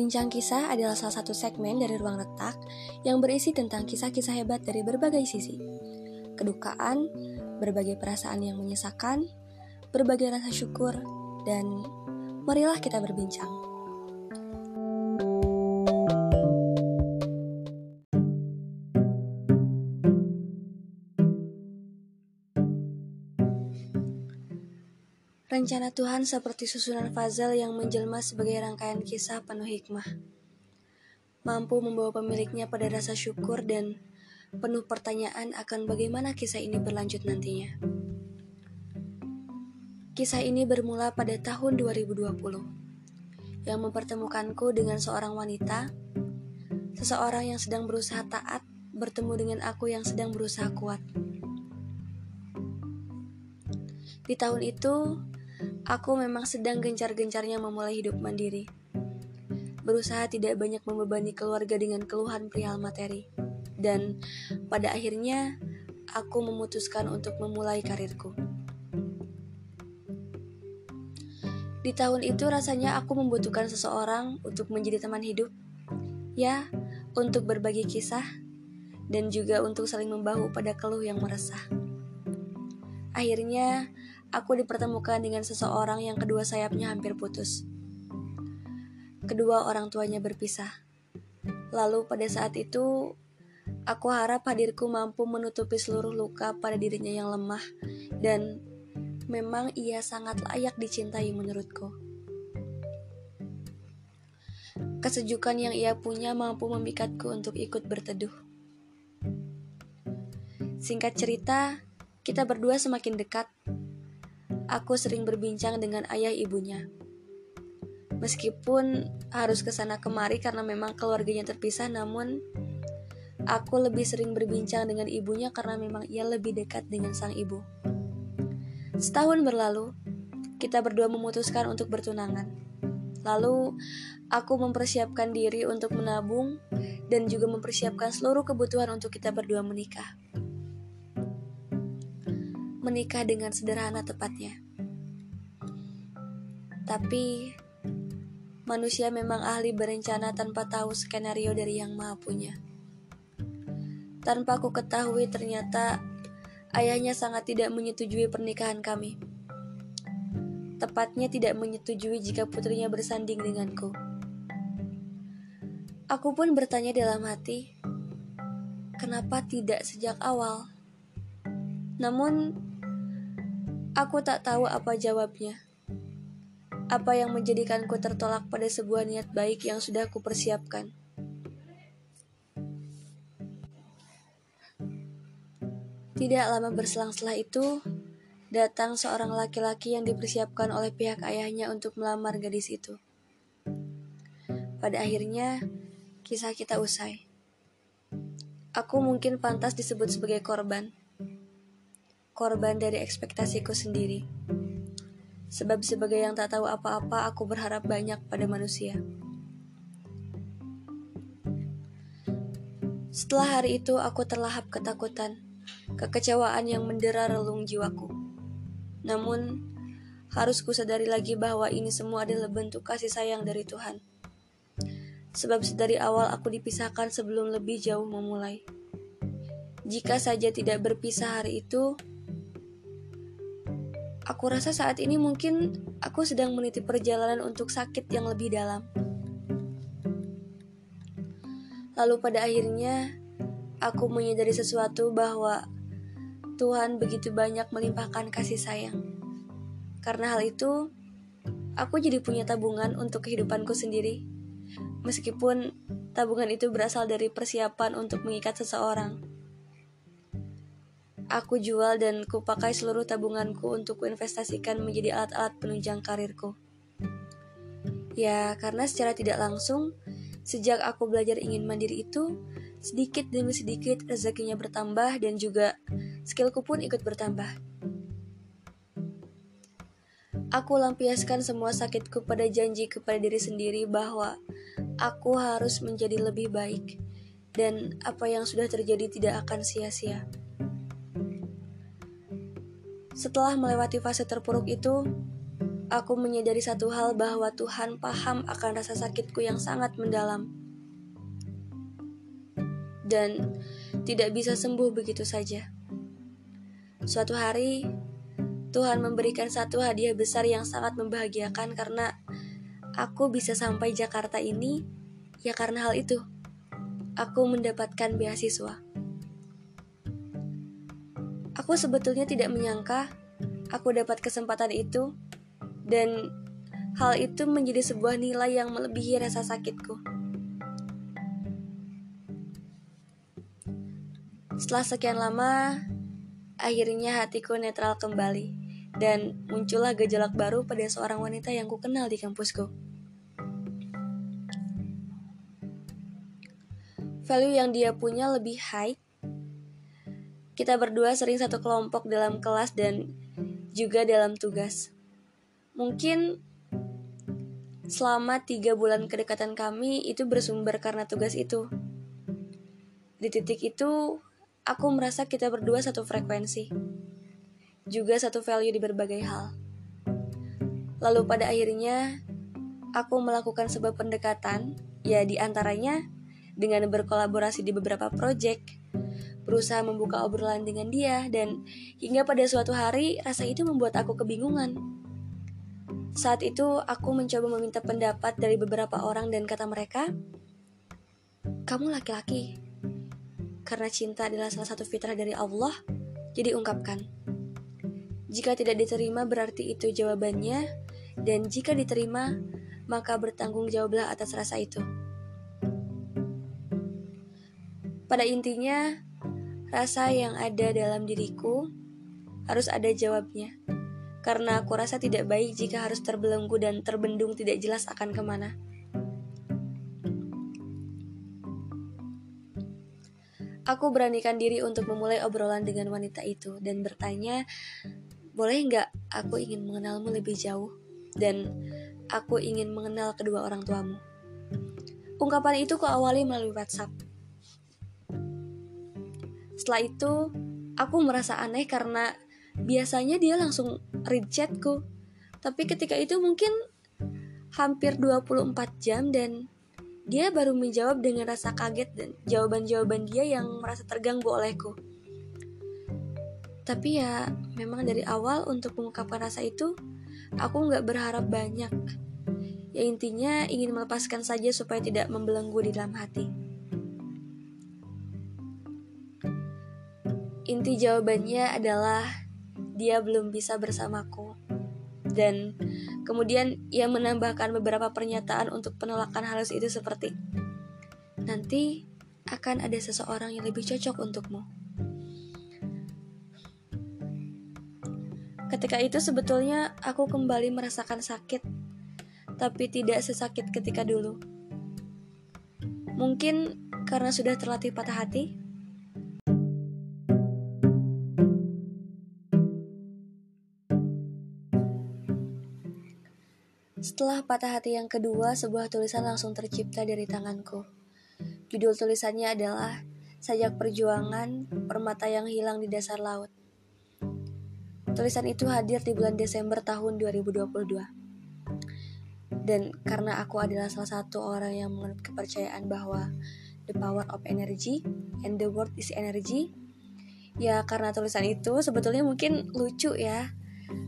Bincang Kisah adalah salah satu segmen dari Ruang Retak yang berisi tentang kisah-kisah hebat dari berbagai sisi. Kedukaan, berbagai perasaan yang menyesakan, berbagai rasa syukur, dan marilah kita berbincang. Rencana Tuhan seperti susunan puzzle yang menjelma sebagai rangkaian kisah penuh hikmah. Mampu membawa pemiliknya pada rasa syukur dan penuh pertanyaan akan bagaimana kisah ini berlanjut nantinya. Kisah ini bermula pada tahun 2020 yang mempertemukanku dengan seorang wanita, seseorang yang sedang berusaha taat bertemu dengan aku yang sedang berusaha kuat. Di tahun itu, Aku memang sedang gencar-gencarnya memulai hidup mandiri. Berusaha tidak banyak membebani keluarga dengan keluhan perihal materi. Dan pada akhirnya, aku memutuskan untuk memulai karirku. Di tahun itu rasanya aku membutuhkan seseorang untuk menjadi teman hidup. Ya, untuk berbagi kisah dan juga untuk saling membahu pada keluh yang meresah. Akhirnya, aku dipertemukan dengan seseorang yang kedua sayapnya hampir putus. Kedua orang tuanya berpisah. Lalu pada saat itu, aku harap hadirku mampu menutupi seluruh luka pada dirinya yang lemah dan memang ia sangat layak dicintai menurutku. Kesejukan yang ia punya mampu memikatku untuk ikut berteduh. Singkat cerita, kita berdua semakin dekat aku sering berbincang dengan ayah ibunya. Meskipun harus ke sana kemari karena memang keluarganya terpisah, namun aku lebih sering berbincang dengan ibunya karena memang ia lebih dekat dengan sang ibu. Setahun berlalu, kita berdua memutuskan untuk bertunangan. Lalu, aku mempersiapkan diri untuk menabung dan juga mempersiapkan seluruh kebutuhan untuk kita berdua menikah menikah dengan sederhana tepatnya. Tapi manusia memang ahli berencana tanpa tahu skenario dari yang maha punya. Tanpa aku ketahui ternyata ayahnya sangat tidak menyetujui pernikahan kami. Tepatnya tidak menyetujui jika putrinya bersanding denganku. Aku pun bertanya dalam hati, kenapa tidak sejak awal? Namun, Aku tak tahu apa jawabnya. Apa yang menjadikanku tertolak pada sebuah niat baik yang sudah kupersiapkan. Tidak lama berselang setelah itu, datang seorang laki-laki yang dipersiapkan oleh pihak ayahnya untuk melamar gadis itu. Pada akhirnya, kisah kita usai. Aku mungkin pantas disebut sebagai korban korban dari ekspektasiku sendiri. Sebab sebagai yang tak tahu apa-apa, aku berharap banyak pada manusia. Setelah hari itu, aku terlahap ketakutan, kekecewaan yang mendera relung jiwaku. Namun, harus kusadari lagi bahwa ini semua adalah bentuk kasih sayang dari Tuhan. Sebab sedari awal aku dipisahkan sebelum lebih jauh memulai. Jika saja tidak berpisah hari itu, Aku rasa saat ini mungkin aku sedang meniti perjalanan untuk sakit yang lebih dalam. Lalu pada akhirnya aku menyadari sesuatu bahwa Tuhan begitu banyak melimpahkan kasih sayang. Karena hal itu, aku jadi punya tabungan untuk kehidupanku sendiri. Meskipun tabungan itu berasal dari persiapan untuk mengikat seseorang. Aku jual dan kupakai seluruh tabunganku untuk kuinvestasikan menjadi alat-alat penunjang karirku. Ya, karena secara tidak langsung, sejak aku belajar ingin mandiri itu, sedikit demi sedikit rezekinya bertambah dan juga skillku pun ikut bertambah. Aku lampiaskan semua sakitku pada janji kepada diri sendiri bahwa aku harus menjadi lebih baik dan apa yang sudah terjadi tidak akan sia-sia. Setelah melewati fase terpuruk itu, aku menyadari satu hal bahwa Tuhan paham akan rasa sakitku yang sangat mendalam. Dan tidak bisa sembuh begitu saja. Suatu hari, Tuhan memberikan satu hadiah besar yang sangat membahagiakan karena aku bisa sampai Jakarta ini ya karena hal itu. Aku mendapatkan beasiswa. Aku sebetulnya tidak menyangka aku dapat kesempatan itu dan hal itu menjadi sebuah nilai yang melebihi rasa sakitku. Setelah sekian lama, akhirnya hatiku netral kembali dan muncullah gejolak baru pada seorang wanita yang kukenal di kampusku. Value yang dia punya lebih high. Kita berdua sering satu kelompok dalam kelas dan juga dalam tugas. Mungkin selama tiga bulan kedekatan kami itu bersumber karena tugas itu. Di titik itu, aku merasa kita berdua satu frekuensi, juga satu value di berbagai hal. Lalu pada akhirnya, aku melakukan sebuah pendekatan, ya di antaranya dengan berkolaborasi di beberapa proyek, berusaha membuka obrolan dengan dia, dan hingga pada suatu hari rasa itu membuat aku kebingungan saat itu aku mencoba meminta pendapat dari beberapa orang dan kata mereka, "Kamu laki-laki." Karena cinta adalah salah satu fitrah dari Allah, jadi ungkapkan. Jika tidak diterima berarti itu jawabannya, dan jika diterima, maka bertanggung jawablah atas rasa itu. Pada intinya, rasa yang ada dalam diriku harus ada jawabnya karena aku rasa tidak baik jika harus terbelenggu dan terbendung tidak jelas akan ke mana. Aku beranikan diri untuk memulai obrolan dengan wanita itu dan bertanya, boleh nggak aku ingin mengenalmu lebih jauh dan aku ingin mengenal kedua orang tuamu. Ungkapan itu ku awali melalui WhatsApp. Setelah itu, aku merasa aneh karena biasanya dia langsung read chatku. Tapi ketika itu mungkin hampir 24 jam dan dia baru menjawab dengan rasa kaget dan jawaban-jawaban dia yang merasa terganggu olehku. Tapi ya memang dari awal untuk mengungkapkan rasa itu aku nggak berharap banyak. Ya intinya ingin melepaskan saja supaya tidak membelenggu di dalam hati. Inti jawabannya adalah dia belum bisa bersamaku. Dan kemudian ia menambahkan beberapa pernyataan untuk penolakan halus itu seperti Nanti akan ada seseorang yang lebih cocok untukmu. Ketika itu sebetulnya aku kembali merasakan sakit, tapi tidak sesakit ketika dulu. Mungkin karena sudah terlatih patah hati, Setelah patah hati yang kedua, sebuah tulisan langsung tercipta dari tanganku. Judul tulisannya adalah Sajak Perjuangan Permata yang Hilang di Dasar Laut. Tulisan itu hadir di bulan Desember tahun 2022. Dan karena aku adalah salah satu orang yang menganut kepercayaan bahwa the power of energy and the world is energy, ya karena tulisan itu sebetulnya mungkin lucu ya.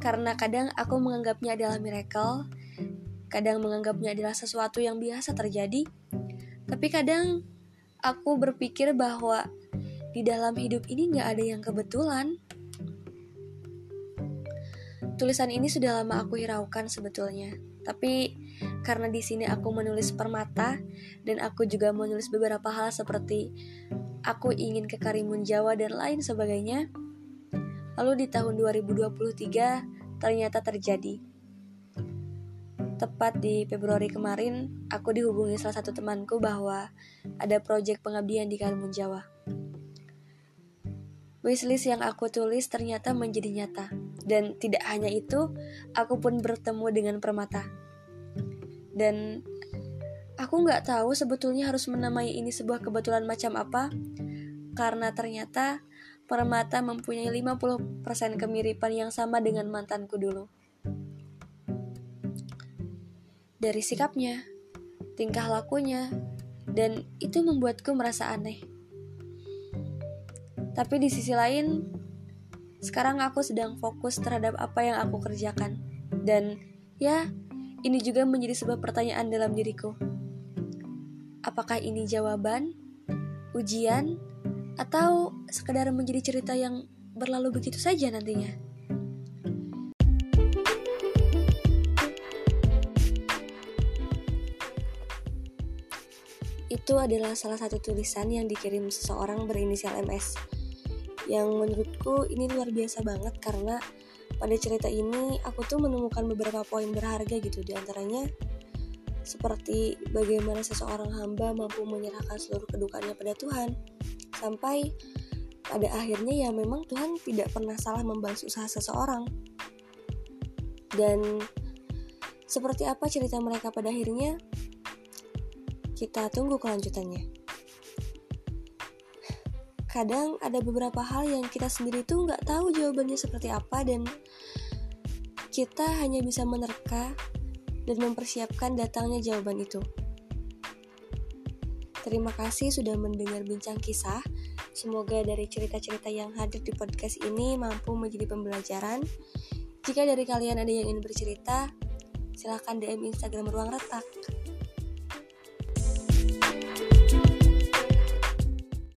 Karena kadang aku menganggapnya adalah miracle, kadang menganggapnya adalah sesuatu yang biasa terjadi, tapi kadang aku berpikir bahwa di dalam hidup ini nggak ada yang kebetulan. Tulisan ini sudah lama aku hiraukan sebetulnya, tapi karena di sini aku menulis permata dan aku juga menulis beberapa hal seperti aku ingin ke Karimun Jawa dan lain sebagainya. Lalu di tahun 2023 ternyata terjadi. Tepat di Februari kemarin, aku dihubungi salah satu temanku bahwa ada proyek pengabdian di Kalimun Jawa. Wishlist yang aku tulis ternyata menjadi nyata. Dan tidak hanya itu, aku pun bertemu dengan Permata. Dan aku nggak tahu sebetulnya harus menamai ini sebuah kebetulan macam apa, karena ternyata Permata mempunyai 50% kemiripan yang sama dengan mantanku dulu. Dari sikapnya, tingkah lakunya, dan itu membuatku merasa aneh. Tapi di sisi lain, sekarang aku sedang fokus terhadap apa yang aku kerjakan. Dan ya, ini juga menjadi sebuah pertanyaan dalam diriku. Apakah ini jawaban, ujian, atau sekedar menjadi cerita yang berlalu begitu saja nantinya? Itu adalah salah satu tulisan yang dikirim seseorang berinisial MS yang menurutku ini luar biasa banget karena pada cerita ini aku tuh menemukan beberapa poin berharga gitu. Di antaranya seperti bagaimana seseorang hamba mampu menyerahkan seluruh kedukaannya pada Tuhan sampai pada akhirnya ya memang Tuhan tidak pernah salah membalas usaha seseorang. Dan seperti apa cerita mereka pada akhirnya kita tunggu kelanjutannya kadang ada beberapa hal yang kita sendiri tuh nggak tahu jawabannya seperti apa dan kita hanya bisa menerka dan mempersiapkan datangnya jawaban itu. Terima kasih sudah mendengar bincang kisah. Semoga dari cerita-cerita yang hadir di podcast ini mampu menjadi pembelajaran. Jika dari kalian ada yang ingin bercerita, silahkan DM Instagram Ruang Retak.